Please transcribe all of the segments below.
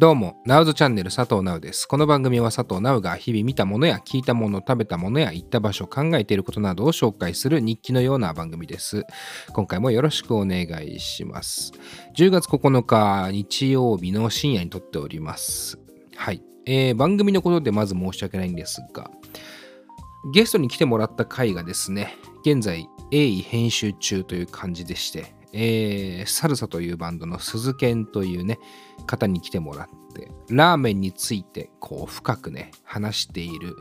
どうも、ナウズチャンネル佐藤ナウです。この番組は佐藤ナウが日々見たものや聞いたもの、食べたものや行った場所、考えていることなどを紹介する日記のような番組です。今回もよろしくお願いします。10月9日日曜日の深夜に撮っております。はい。えー番組のことでまず申し訳ないんですが、ゲストに来てもらった回がですね、現在鋭意編集中という感じでして、えーサルサというバンドの鈴賢というね、方に来てもらって、ラーメンについてこう深くね、話している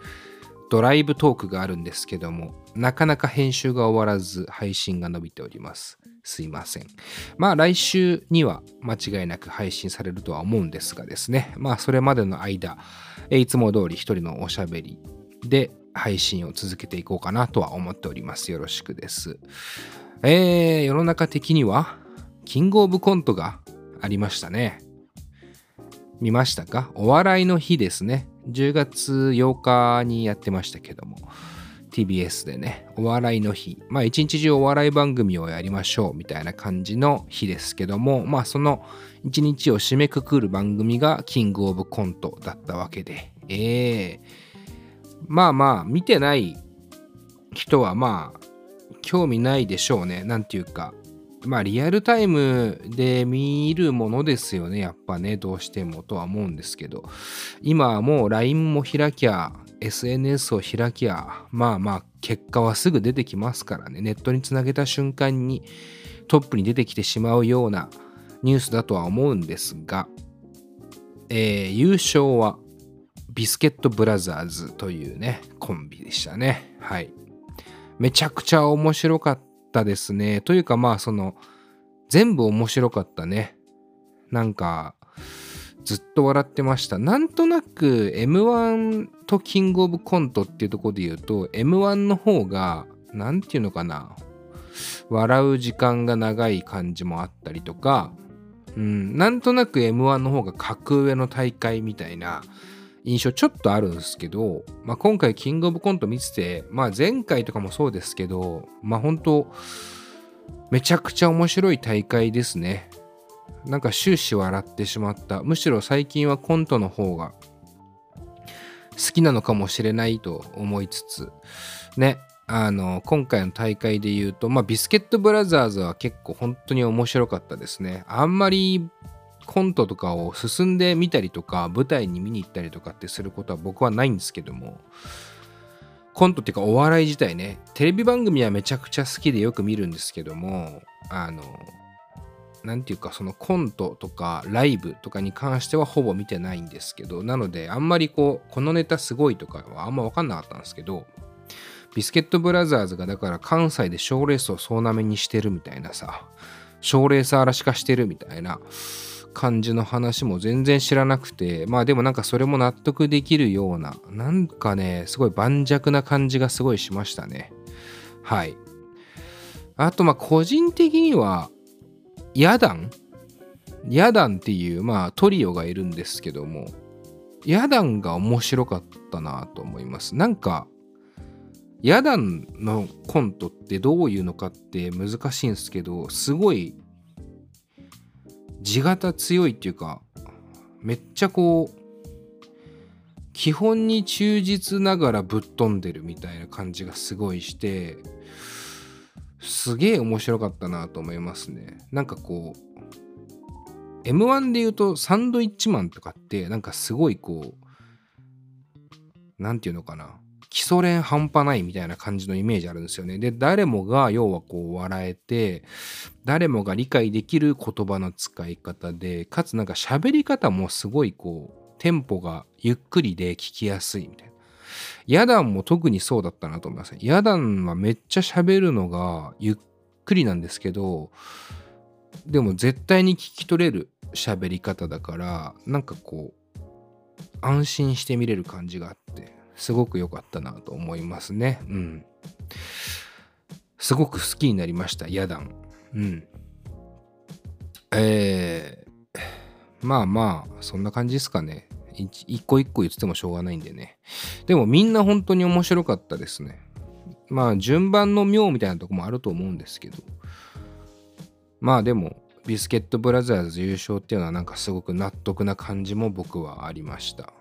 ドライブトークがあるんですけども、なかなか編集が終わらず配信が伸びております。すいません。まあ来週には間違いなく配信されるとは思うんですがですね、まあそれまでの間、いつも通り一人のおしゃべりで配信を続けていこうかなとは思っております。よろしくです。えー、世の中的には、キングオブコントがありましたね。見ましたか？お笑いの日ですね。10月8日にやってましたけども、TBS でね、お笑いの日、まあ一日中お笑い番組をやりましょうみたいな感じの日ですけども、まあその一日を締めくくる番組がキングオブコントだったわけで、ええまあまあ見てない人はまあ興味ないでしょうね。なんていうか、まあリアルタイムで見るものですよね。やっぱね、どうしてもとは思うんですけど、今はもう LINE も開きゃ、SNS を開きゃ、まあまあ結果はすぐ出てきますからね。ネットにつなげた瞬間にトップに出てきてしまうようなニュースだとは思うんですが、えー優勝はビスケットブラザーズというね、コンビでしたね。はい。めちゃくちゃ面白かったですね。というかまあその全部面白かったね。なんかずっと笑ってました。なんとなく M1 とキングオブコントっていうところで言うと M1 の方がなんていうのかな笑う時間が長い感じもあったりとか、うん、なんとなく M1 の方が格上の大会みたいな印象ちょっとあるんですけど、まあ、今回キングオブコント見てて、まあ、前回とかもそうですけどまあ本当めちゃくちゃ面白い大会ですね。なんか終始笑ってしまった。むしろ最近はコントの方が好きなのかもしれないと思いつつねあの今回の大会で言うと、まあ、ビスケットブラザーズは結構本当に面白かったですね。あんまりコントとかを進んでみたりとか舞台に見に行ったりとかってすることは僕はないんですけどもコントっていうかお笑い自体ねテレビ番組はめちゃくちゃ好きでよく見るんですけどもあのなんていうかそのコントとかライブとかに関してはほぼ見てないんですけどなのであんまりこうこのネタすごいとかはあんま分かんなかったんですけどビスケットブラザーズがだから関西で賞ーレースを総なめにしてるみたいなさ賞レーサーらしかしてるみたいな感じの話も全然知らなくてまあでもなんかそれも納得できるようななんかねすごい盤石な感じがすごいしましたね。はい。あとまあ個人的にはヤダン？ヤダンっていうまあトリオがいるんですけどもヤダンが面白かったなと思います。なんかヤダンのコントってどういうのかって難しいんですけどすごい地形強いっていうかめっちゃこう基本に忠実ながらぶっ飛んでるみたいな感じがすごいしてすげえ面白かったなと思いますね。なんかこう M1 で言うとサンドイッチマンとかってなんかすごいこうなんていうのかな。基礎練半端ないみたいな感じのイメージあるんですよね。で、誰もが要はこう笑えて、誰もが理解できる言葉の使い方で、かつなんか喋り方もすごいこう、テンポがゆっくりで聞きやすいみたいな。ヤダンも特にそうだったなと思います。ヤダンはめっちゃ喋るのがゆっくりなんですけど、でも絶対に聞き取れる喋り方だから、なんかこう、安心して見れる感じがあって、すごく良かったなと思いますね。うん。すごく好きになりました、ヤダン。うん。えー、まあまあ、そんな感じですかね。一個一個言っててもしょうがないんでね。でもみんな本当に面白かったですね。まあ順番の妙みたいなとこもあると思うんですけど。まあでもビスケットブラザーズ優勝っていうのはなんかすごく納得な感じも僕はありました。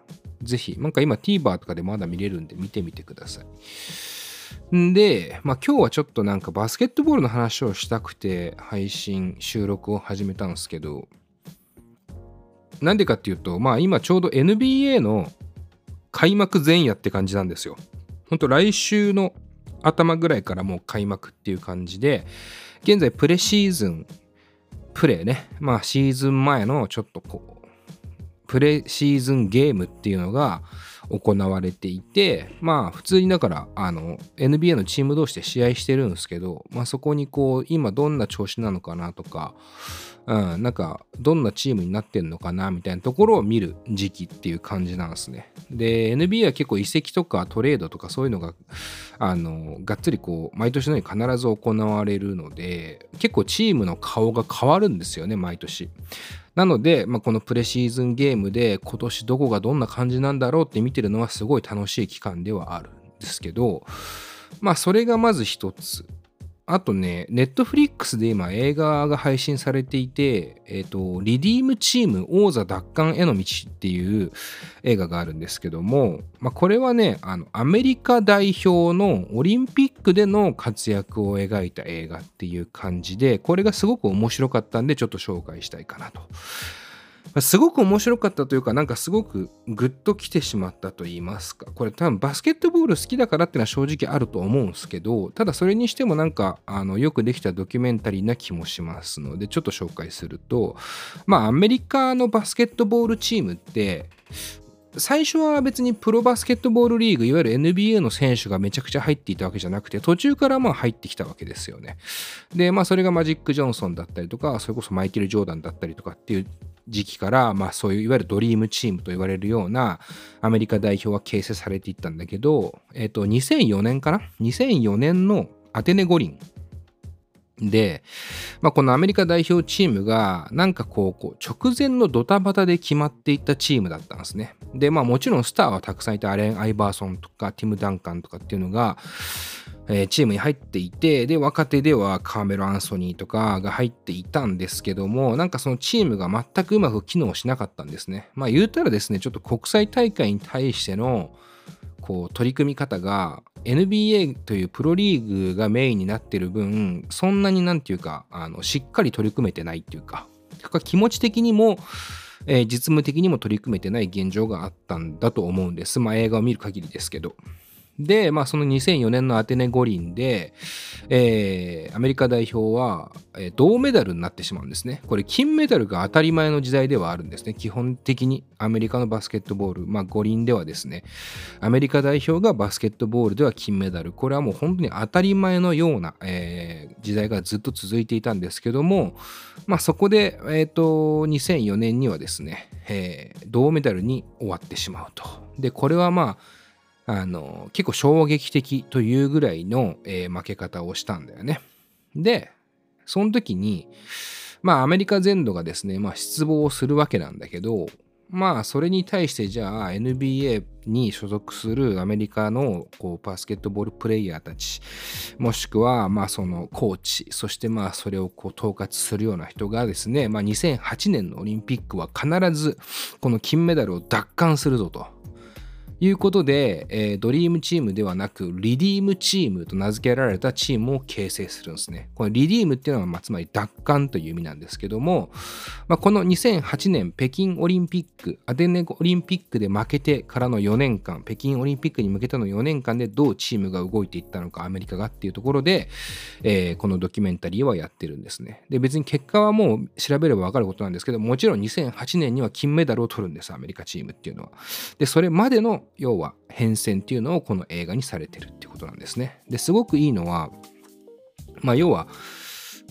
ぜひ、なんか今 TVer とかでまだ見れるんで見てみてください。んで、まあ今日はちょっとなんかバスケットボールの話をしたくて配信、収録を始めたんですけど、なんでかっていうと、まあ今ちょうど NBA の開幕前夜って感じなんですよ。ほんと来週の頭ぐらいからもう開幕っていう感じで、現在プレシーズン、プレーね、まあシーズン前のちょっとこう、プレシーズンゲームっていうのが行われていて、まあ普通にだからあの NBA のチーム同士で試合してるんですけど、まあそこにこう今どんな調子なのかなとか、うん、なんかどんなチームになってんのかなみたいなところを見る時期っていう感じなんですね。で NBA は結構移籍とかトレードとかそういうのがあのがっつりこう毎年のように必ず行われるので結構チームの顔が変わるんですよね毎年。なので、まあ、このプレシーズンゲームで今年どこがどんな感じなんだろうって見てるのはすごい楽しい期間ではあるんですけどまあそれがまず一つ。あとね、ネットフリックスで今映画が配信されていて、えっ、ー、と、リディームチーム王座奪還への道っていう映画があるんですけども、まあ、これはね、あの、アメリカ代表のオリンピックでの活躍を描いた映画っていう感じで、これがすごく面白かったんで、ちょっと紹介したいかなと。すごく面白かったというか、なんかすごくグッと来てしまったと言いますか。これ多分バスケットボール好きだからっていうのは正直あると思うんですけど、ただそれにしてもなんかあのよくできたドキュメンタリーな気もしますので、ちょっと紹介すると、まあアメリカのバスケットボールチームって、最初は別にプロバスケットボールリーグ、いわゆる NBA の選手がめちゃくちゃ入っていたわけじゃなくて、途中からまあ入ってきたわけですよね。で、まあそれがマジック・ジョンソンだったりとか、それこそマイケル・ジョーダンだったりとかっていう時期から、まあ、そういういわゆるドリームチームと言われるようなアメリカ代表は形成されていったんだけど、えっ、と、2004年かな ?2004 年のアテネ五輪で、まあ、このアメリカ代表チームがなんかこうこう直前のドタバタで決まっていったチームだったんですね。でまあもちろんスターはたくさんいてアレン・アイバーソンとかティム・ダンカンとかっていうのがえ、チームに入っていて、で、若手ではカーメロ・アンソニーとかが入っていたんですけども、なんかそのチームが全くうまく機能しなかったんですね。まあ言うたらですね、ちょっと国際大会に対してのこう取り組み方が NBA というプロリーグがメインになってる分、そんなになんていうか、あのしっかり取り組めてないっていうか、気持ち的にも、えー、実務的にも取り組めてない現状があったんだと思うんです。まあ映画を見る限りですけど。で、まあ、その2004年のアテネ五輪で、えー、アメリカ代表は、えー、銅メダルになってしまうんですね。これ、金メダルが当たり前の時代ではあるんですね。基本的にアメリカのバスケットボール、まあ、五輪ではですね、アメリカ代表がバスケットボールでは金メダル。これはもう本当に当たり前のような、えー、時代がずっと続いていたんですけども、まあ、そこで、えーと、2004年にはですね、えー、銅メダルに終わってしまうと。で、これはまあ、あの結構衝撃的というぐらいの、えー、負け方をしたんだよね。でその時にまあアメリカ全土がですね、まあ、失望するわけなんだけどまあそれに対してじゃあ NBA に所属するアメリカのこうバスケットボールプレイヤーたちもしくはまあそのコーチそしてまあそれをこう統括するような人がですね、まあ、2008年のオリンピックは必ずこの金メダルを奪還するぞということで、えー、ドリームチームではなく、リディームチームと名付けられたチームを形成するんですね。このリディームっていうのは、まあ、つまり奪還という意味なんですけども、まあ、この2008年北京オリンピック、アテネオリンピックで負けてからの4年間、北京オリンピックに向けての4年間でどうチームが動いていったのか、アメリカがっていうところで、えー、このドキュメンタリーはやってるんですね。で、別に結果はもう調べればわかることなんですけど、もちろん2008年には金メダルを取るんです、アメリカチームっていうのは。で、それまでの要は変遷っていうのをこの映画にされてるっていうことなんですね。ですごくいいのは、まあ、要は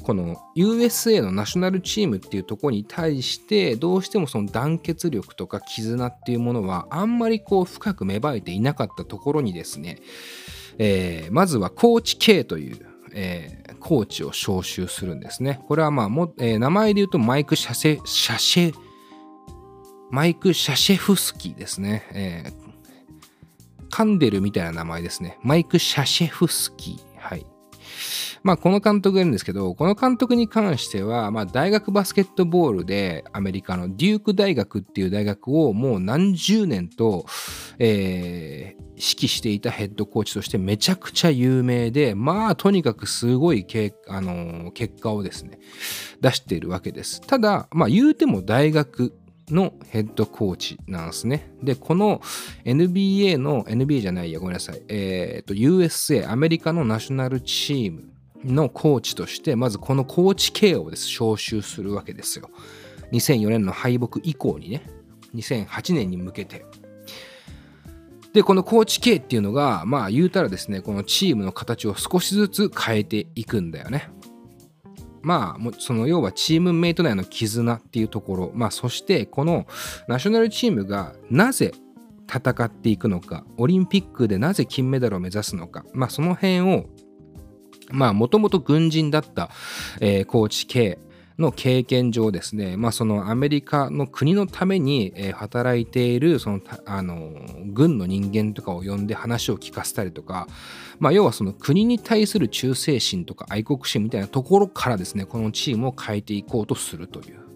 この USA のナショナルチームっていうとこに対してどうしてもその団結力とか絆っていうものはあんまりこう深く芽生えていなかったところにですね、えー、まずはコーチ K という、えー、コーチを招集するんですね。これはまあも、えー、名前で言うとマイク・シャシャシェマイク・シャシェフスキーですね。えーカンデルみたいな名前ですね。マイク・シャシェフスキー。はい。まあ、この監督がいるんですけど、この監督に関しては、まあ、大学バスケットボールでアメリカのデューク大学っていう大学をもう何十年と、えー、指揮していたヘッドコーチとしてめちゃくちゃ有名で、まあ、とにかくすごいけ、あのー、結果をですね、出しているわけです。ただ、まあ、言うても大学のヘッドコーチなんですね。で、この NBA の、NBA じゃないや、ごめんなさい。えっ、ー、と、USA、アメリカのナショナルチームのコーチとして、まずこのコーチ系をです、招集するわけですよ。2004年の敗北以降にね、2008年に向けて。で、このコーチ系っていうのが、まあ言うたらですね、このチームの形を少しずつ変えていくんだよね。まあ、その要はチームメイト内の絆っていうところ、まあ、そしてこのナショナルチームがなぜ戦っていくのか、オリンピックでなぜ金メダルを目指すのか、まあ、その辺を、まあ、もともと軍人だった、えー、コーチ系の経験上ですね、まあ、そのアメリカの国のために働いているそのあの軍の人間とかを呼んで話を聞かせたりとか、まあ、要はその国に対する忠誠心とか愛国心みたいなところからですねこのチームを変えていこうとするという。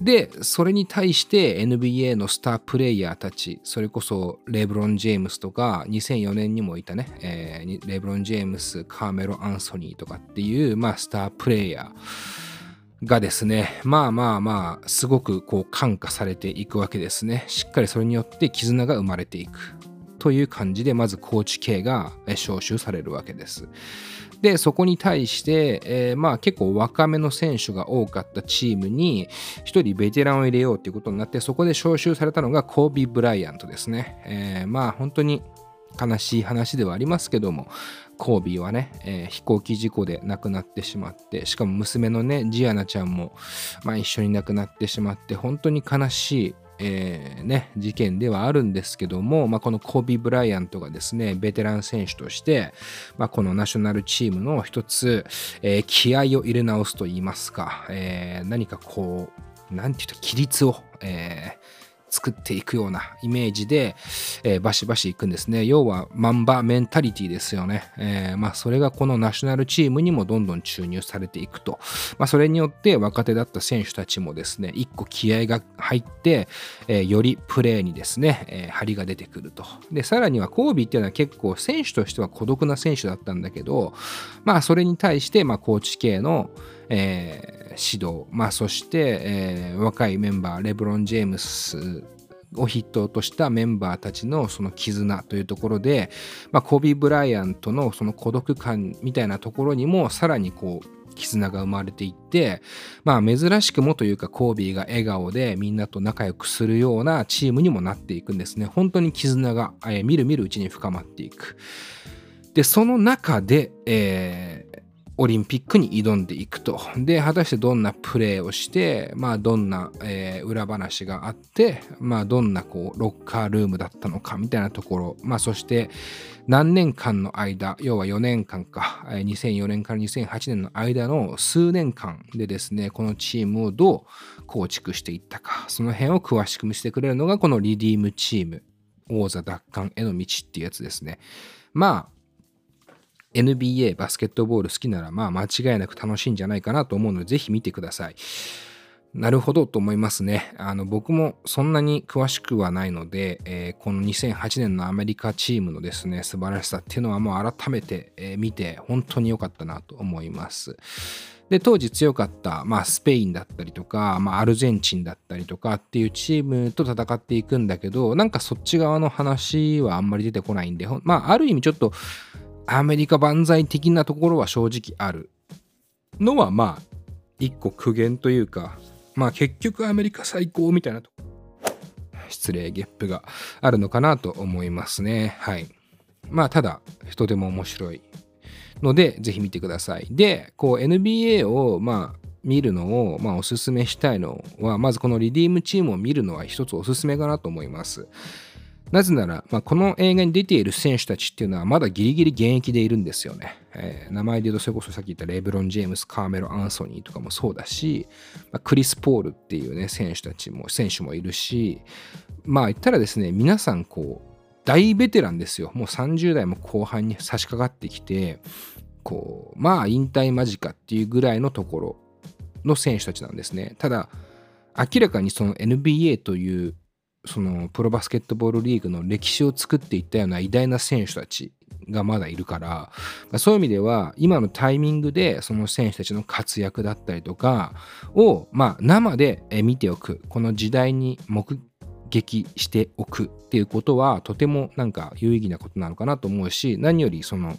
で、それに対して NBA のスタープレイヤーたち、それこそレブロン・ジェームスとか、2004年にもいたね、えー、レブロン・ジェームス、カーメロ・アンソニーとかっていう、まあ、スタープレイヤー。がですね、まあまあまあ、すごくこう感化されていくわけですね。しっかりそれによって絆が生まれていく。という感じで、まずコーチ系が招集されるわけです。で、そこに対して、えー、まあ結構若めの選手が多かったチームに、一人ベテランを入れようということになって、そこで招集されたのがコービー・ブライアントですね。えー、まあ本当に悲しい話ではありますけども、コービーはね、えー、飛行機事故で亡くなってしまって、しかも娘のね、ジアナちゃんも、まあ、一緒に亡くなってしまって、本当に悲しい、えー、ね、事件ではあるんですけども、まあ、このコービー・ブライアントがですね、ベテラン選手として、まあ、このナショナルチームの一つ、えー、気合を入れ直すと言いますか、えー、何かこう、なんていうと、規律を、えー、作っていくようなイメージで、えー、バシバシいくんですね。要はマンバメンタリティですよね。えー、まあそれがこのナショナルチームにもどんどん注入されていくと。まあそれによって若手だった選手たちもですね、一個気合が入って、えー、よりプレーにですね、え、張りが出てくると。で、さらにはコービーっていうのは結構選手としては孤独な選手だったんだけど、まあそれに対して、まあコーチ系の、えー指導、まあ、そして、えー、若いメンバーレブロン・ジェームスを筆頭としたメンバーたちのその絆というところで、まあ、コビー・ブライアントのその孤独感みたいなところにもさらにこう絆が生まれていって、まあ珍しくもというかコービーが笑顔でみんなと仲良くするようなチームにもなっていくんですね。本当に絆が、えー、みるみるうちに深まっていく。で、その中で、えー、オリンピックに挑んでいくと。で、果たしてどんなプレーをして、まあ、どんな、えー、裏話があって、まあ、どんなこうロッカールームだったのかみたいなところ、まあ、そして何年間の間、要は4年間か、2004年から2008年の間の数年間でですね、このチームをどう構築していったか、その辺を詳しく見せてくれるのが、このリディームチーム、王座奪還への道っていうやつですね。まあ、NBA バスケットボール好きならまあ間違いなく楽しいんじゃないかなと思うのでぜひ見てください。なるほどと思いますね。あの僕もそんなに詳しくはないので、えー、この2008年のアメリカチームのですね素晴らしさっていうのはもう改めて、え、見て本当に良かったなと思います。で当時強かった、まあ、スペインだったりとか、まあ、アルゼンチンだったりとかっていうチームと戦っていくんだけどなんかそっち側の話はあんまり出てこないんでまあある意味ちょっとアメリカ万歳的なところは正直ある。のはまあ一個苦言というかまあ結局アメリカ最高みたいなと。失礼ゲップがあるのかなと思いますね。はい。まあただとても面白いのでぜひ見てください。でこう NBA をまあ見るのを、まあ、おすすめしたいのはまずこのリディームチームを見るのは一つおすすめかなと思います。なぜなら、まあ、この映画に出ている選手たちっていうのはまだギリギリ現役でいるんですよね。えー、名前で言うとそれこそさっき言ったレブロン・ジェームス、カーメロ・アンソニーとかもそうだし、まあ、クリス・ポールっていうね選手たちも選手もいるしまあ言ったらですね皆さんこう大ベテランですよもう30代も後半に差し掛かってきてこうまあ引退間近っていうぐらいのところの選手たちなんですねただ明らかにその NBA というそのプロバスケットボールリーグの歴史を作っていったような偉大な選手たちがまだいるから、ま、そういう意味では今のタイミングでその選手たちの活躍だったりとかを、まあ、生で見ておく。この時代に目撃しておくっていうことはとてもなんか有意義なことなのかなと思うし何よりその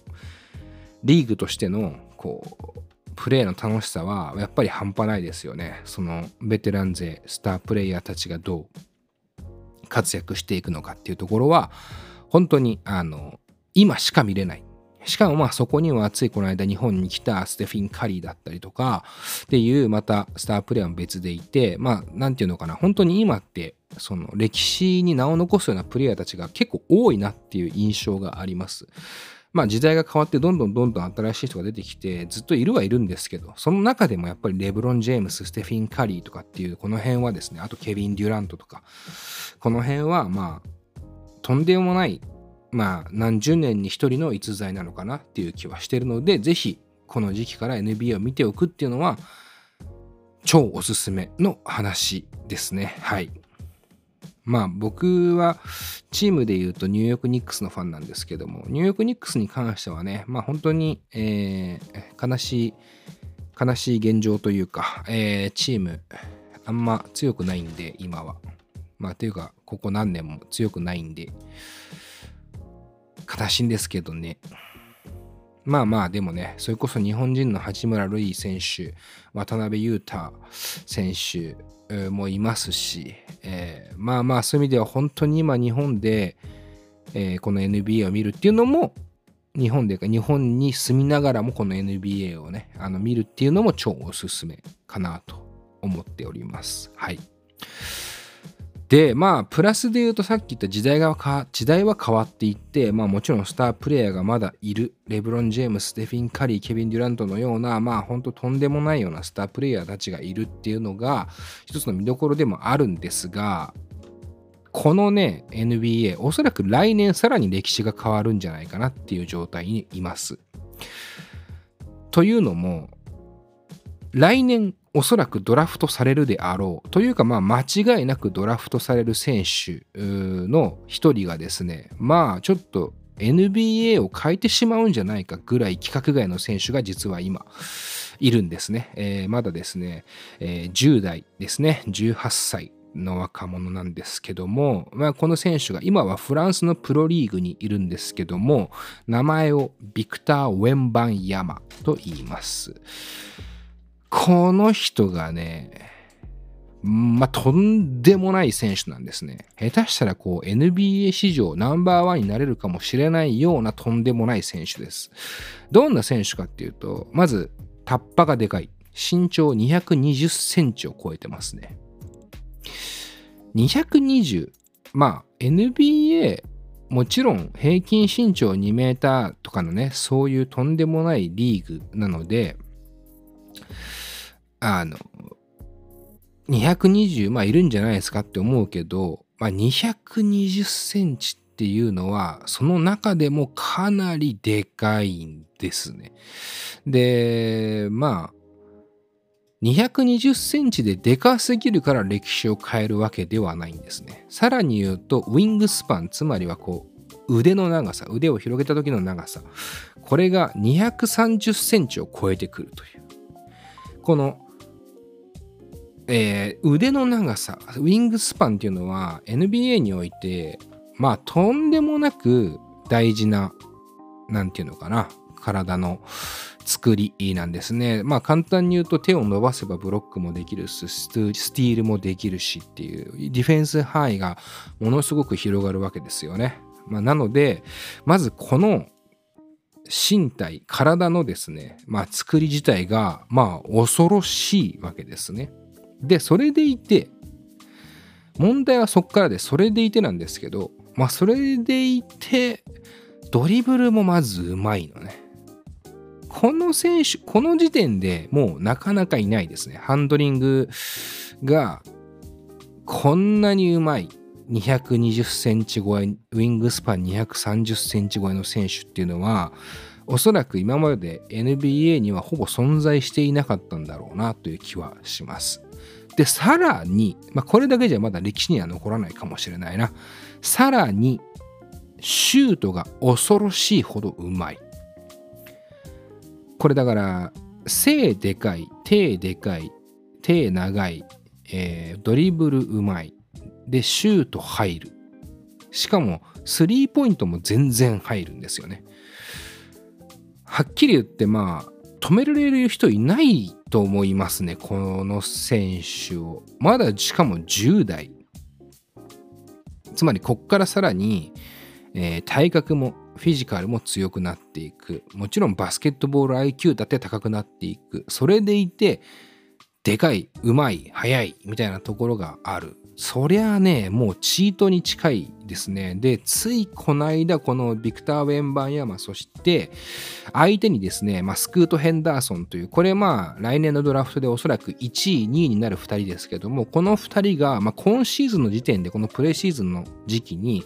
リーグとしてのこうプレーの楽しさはやっぱり半端ないですよね。そのベテラン勢スタープレイヤーたちがどう活躍していくのかっていうところは本当にあの今しか見れないしかもまあそこにはついこの間日本に来たステフィン・カリーだったりとかっていうまたスタープレイヤーも別でいてまあなんて言うのかな本当に今ってその歴史に名を残すようなプレイヤーたちが結構多いなっていう印象があります。まあ時代が変わってどんどんどんどん新しい人が出てきてずっといるはいるんですけどその中でもやっぱりレブロン・ジェームスステフィン・カリーとかっていうこの辺はですねあとケビン・デュラントとかこの辺はまあとんでもないまあ何十年に一人の逸材なのかなっていう気はしてるのでぜひこの時期から NBA を見ておくっていうのは超おすすめの話ですね。はい。まあ僕はチームで言うとニューヨークニックスのファンなんですけどもニューヨークニックスに関してはねまあ本当に、えー、悲しい悲しい現状というか、えー、チームあんま強くないんで今はまあというかここ何年も強くないんで悲しいんですけどね。まあまあでもね、それこそ日本人の八村塁選手、渡辺裕太選手もいますし、えー、まあまあそういう意味では本当に今日本で、えー、この NBA を見るっていうのも日本でか日本に住みながらもこの NBA をねあの見るっていうのも超おすすめかなと思っております。はい。でまあプラスで言うとさっき言った時代が時代は変わっていってまあもちろんスタープレイヤーがまだいるレブロン・ジェームステフィン・カリーケビン・デュラントのようなまあほんととんでもないようなスタープレイヤーたちがいるっていうのが一つの見どころでもあるんですがこのね NBA おそらく来年さらに歴史が変わるんじゃないかなっていう状態にいます。というのも来年おそらくドラフトされるであろうというかまあ間違いなくドラフトされる選手の一人がですねまあちょっと NBA を変えてしまうんじゃないかぐらい規格外の選手が実は今いるんですね、えー、まだですね、えー、10代ですね18歳の若者なんですけども、まあ、この選手が今はフランスのプロリーグにいるんですけども名前をビクター・ウェンバン・ヤマと言います。この人がね、まあ、とんでもない選手なんですね。下手したらこう NBA 史上ナンバーワンになれるかもしれないようなとんでもない選手です。どんな選手かっていうと、まずタッパがでかい。身長220センチを超えてますね。220。まあ NBA もちろん平均身長2メーターとかのね、そういうとんでもないリーグなので、あの、220、まあいるんじゃないですかって思うけど、まあ220センチっていうのは、その中でもかなりでかいんですね。で、まあ、220センチででかすぎるから歴史を変えるわけではないんですね。さらに言うと、ウィングスパン、つまりはこう、腕の長さ、腕を広げた時の長さ、これが230センチを超えてくるという。このえー、腕の長さ、ウィングスパンっていうのは NBA において、まあとんでもなく大事な、なんていうのかな、体の作りなんですね。まあ簡単に言うと手を伸ばせばブロックもできるし、スティールもできるしっていう、ディフェンス範囲がものすごく広がるわけですよね。まあ、なので、まずこの身体、体のですね、まあ作り自体が、まあ恐ろしいわけですね。で、それでいて、問題はそっからで、それでいてなんですけど、まあ、それでいて、ドリブルもまずうまいのね。この選手、この時点でもうなかなかいないですね。ハンドリングがこんなにうまい。220センチ超え、ウィングスパン230センチ超えの選手っていうのは、おそらく今まで NBA にはほぼ存在していなかったんだろうなという気はします。で、さらに、まあ、これだけじゃまだ歴史には残らないかもしれないな。さらに、シュートが恐ろしいほどうまい。これだから、背でかい、手でかい、手長い、えー、ドリブルうまい。で、シュート入る。しかも、スリーポイントも全然入るんですよね。はっきり言って、まあ、止められる人いないと思いますね、この選手を。まだしかも10代。つまり、こっからさらに、えー、体格もフィジカルも強くなっていく。もちろんバスケットボール IQ だって高くなっていく。それでいて、でかい、うまい、速いみたいなところがある。そりゃあね、もうチートに近いですね。で、ついこの間、このビクター・ウェンバンヤマ、そして相手にですね、まあ、スクート・ヘンダーソンという、これまあ来年のドラフトでおそらく1位、2位になる2人ですけども、この2人が、まあ、今シーズンの時点で、このプレシーズンの時期に、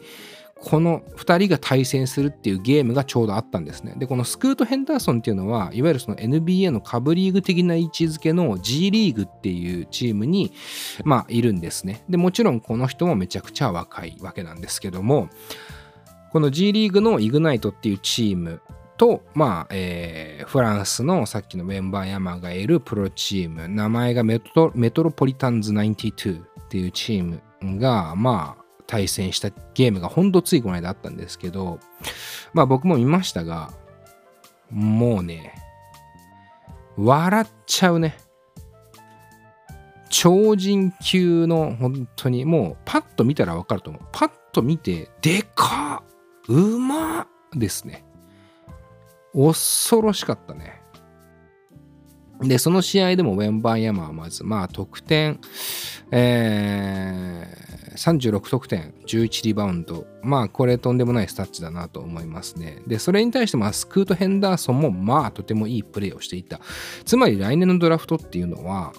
この2人が対戦するっていうゲームがちょうどあったんですね。で、このスクート・ヘンダーソンっていうのは、いわゆるその NBA の下部リーグ的な位置づけの G リーグっていうチームに、まあ、いるんですね。で、もちろんこの人もめちゃくちゃ若いわけなんですけども、この G リーグのイグナイトっていうチームと、まあ、えー、フランスのさっきのメンバーヤマがいるプロチーム、名前がメトメトロポリタンズ92っていうチームが、まあ、対戦したゲームがほんとついこの間あったんですけど、まあ僕も見ましたが、もうね、笑っちゃうね。超人級の本当にもうパッと見たらわかると思う。パッと見て、でかうまですね。恐ろしかったね。で、その試合でもウェンバーヤマはまず、まあ得点、えー、36得点、11リバウンド。まあ、これとんでもないスタッチだなと思いますね。で、それに対して、まあ、スクート・ヘンダーソンも、まあ、とてもいいプレーをしていた。つまり、来年のドラフトっていうのは、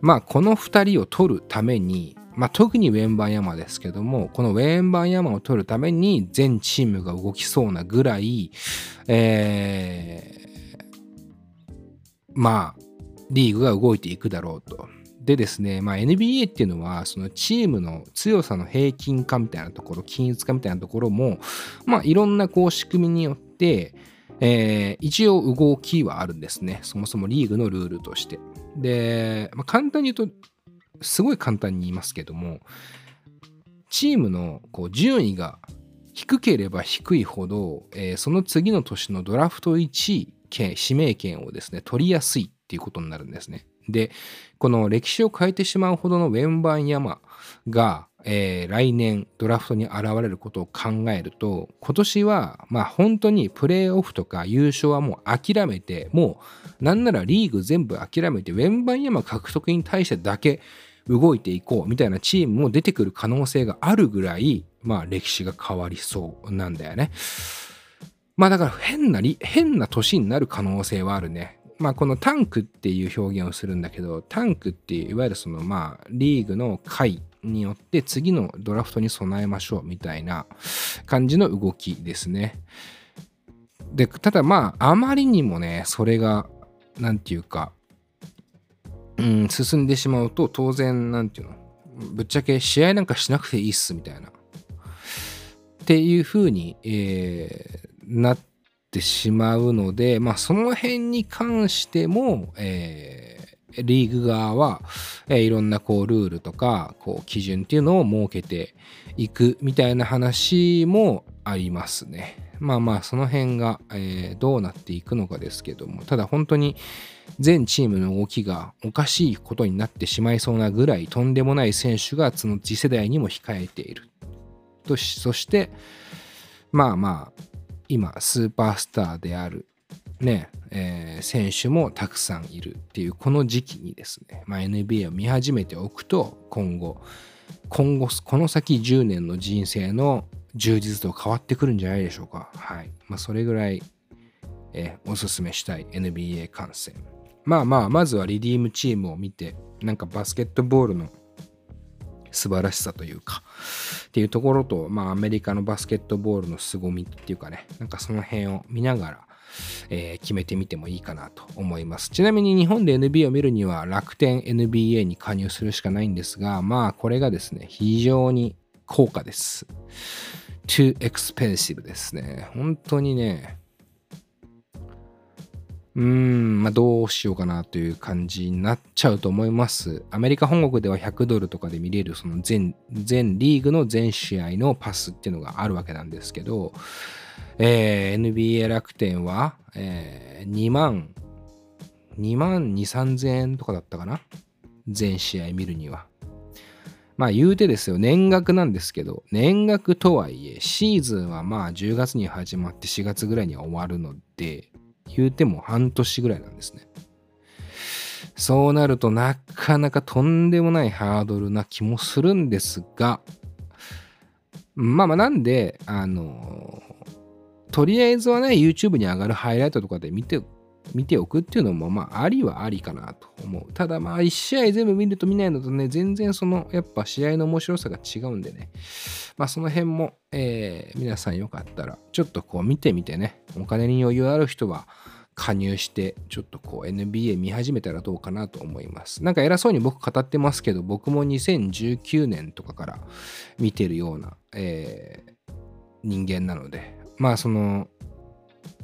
まあ、この2人を取るために、まあ、特にウェンバンヤマですけども、このウェンバンヤマを取るために全チームが動きそうなぐらい、えー、まあ、リーグが動いていくだろうと。でですね、まあ、NBA っていうのは、そのチームの強さの平均化みたいなところ、均一化みたいなところも、まあ、いろんなこう仕組みによって、えー、一応動きはあるんですね。そもそもリーグのルールとして。で、まあ、簡単に言うと、すごい簡単に言いますけども、チームのこう順位が低ければ低いほど、えー、その次の年のドラフト1位権指名権をですね、取りやすいっていうことになるんですね。で、この歴史を変えてしまうほどのウェンバンヤマが、えー、来年ドラフトに現れることを考えると、今年は、まあ本当にプレーオフとか優勝はもう諦めて、もうなんならリーグ全部諦めて、ウェンバンヤマ獲得に対してだけ動いていこうみたいなチームも出てくる可能性があるぐらい、まあ歴史が変わりそうなんだよね。まあだから変な変な年になる可能性はあるね。まあ、このタンクっていう表現をするんだけど、タンクっていういわゆるそのまあリーグの会によって次のドラフトに備えましょうみたいな感じの動きですね。で、ただまあ、あまりにもね、それが、なんていうか、うん、進んでしまうと当然、なんていうの、ぶっちゃけ試合なんかしなくていいっすみたいな。っていう風に、えー、なってしまうので、まあ、その辺に関しても、えー、リーグ側は、えー、いろんなこうルールとかこう基準っていうのを設けていくみたいな話もありますね。まあまあその辺が、えー、どうなっていくのかですけどもただ本当に全チームの動きがおかしいことになってしまいそうなぐらいとんでもない選手がその次世代にも控えているとそしてまあまあ今スーパースターであるね、えー、選手もたくさんいるっていうこの時期にですね、まあ、NBA を見始めておくと今後今後この先10年の人生の充実度変わってくるんじゃないでしょうか。はい。まあそれぐらい、えー、おすすめしたい NBA 観戦。まあまあまずはリディームチームを見てなんかバスケットボールの素晴らしさというか、っていうところと、まあアメリカのバスケットボールの凄みっていうかね、なんかその辺を見ながら、えー、決めてみてもいいかなと思います。ちなみに日本で NBA を見るには楽天 NBA に加入するしかないんですが、まあこれがですね、非常に高価です。too expensive ですね。本当にね、うん、まあ、どうしようかなという感じになっちゃうと思います。アメリカ本国では100ドルとかで見れるその全全リーグの全試合のパスっていうのがあるわけなんですけど、えー、NBA 楽天は、えー、2万、2万2、3000円とかだったかな？全試合見るには。まあ言うてですよ、年額なんですけど、年額とはいえ、シーズンはまあ10月に始まって4月ぐらいには終わるので、言うても半年ぐらいなんですね。そうなるとなかなかとんでもないハードルな気もするんですが、まあまあなんで、あの、とりあえずはね、YouTube に上がるハイライトとかで見て見ておくっていうのも、まあ、ありはありかなと思う。ただ、まあ、1試合全部見ると見ないのとね、全然その、やっぱ試合の面白さが違うんでね、まあ、その辺も、えー、皆さんよかったら、ちょっとこう見てみてね、お金に余裕ある人は、加入して、ちょっとこう NBA 見始めたらどうかなと思います。なんか偉そうに僕語ってますけど、僕も2019年とかから見てるような、えー、人間なので、まあその、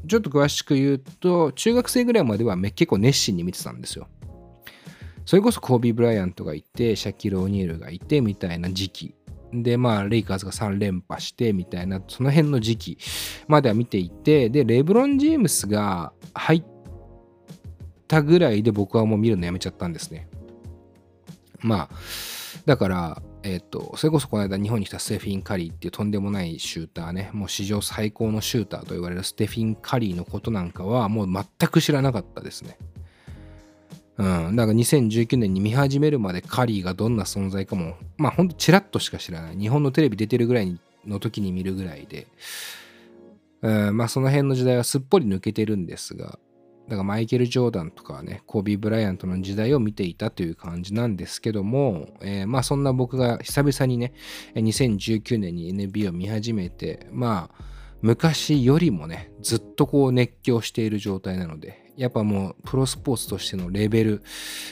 ちょっと詳しく言うと、中学生ぐらいまでは結構熱心に見てたんですよ。それこそコービー・ブライアントがいて、シャキル・オニールがいてみたいな時期。で、まあ、レイカーズが3連覇してみたいな、その辺の時期までは見ていて、で、レブロン・ジェームスが入ったぐらいで僕はもう見るのやめちゃったんですね。まあ、だから、えっ、ー、と、それこそこの間日本に来たステフィン・カリーっていうとんでもないシューターね、もう史上最高のシューターと言われるステフィン・カリーのことなんかはもう全く知らなかったですね。うん、だから2019年に見始めるまでカリーがどんな存在かも、まあほんとチラッとしか知らない。日本のテレビ出てるぐらいの時に見るぐらいで、うん、まあその辺の時代はすっぽり抜けてるんですが、だからマイケル・ジョーダンとかね、コービー・ブライアントの時代を見ていたという感じなんですけども、えー、まあそんな僕が久々にね、2019年に NBA を見始めて、まあ昔よりもね、ずっとこう熱狂している状態なので、やっぱもうプロスポーツとしてのレベル、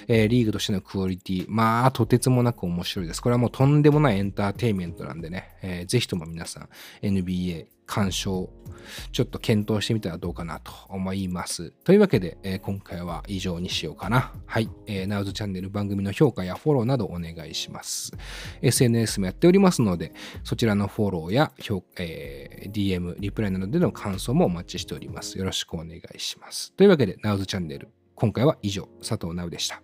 えー、リーグとしてのクオリティ、まあとてつもなく面白いです。これはもうとんでもないエンターテインメントなんでね、えー、ぜひとも皆さん NBA 鑑賞、ちょっと検討してみたらどうかなと思います。というわけで、えー、今回は以上にしようかな。はい。えー、ナウズチャンネル番組の評価やフォローなどお願いします。SNS もやっておりますので、そちらのフォローや、えー、DM、リプライなどでの感想もお待ちしております。よろしくお願いします。というわけで、ナウズチャンネル、今回は以上、佐藤直でした。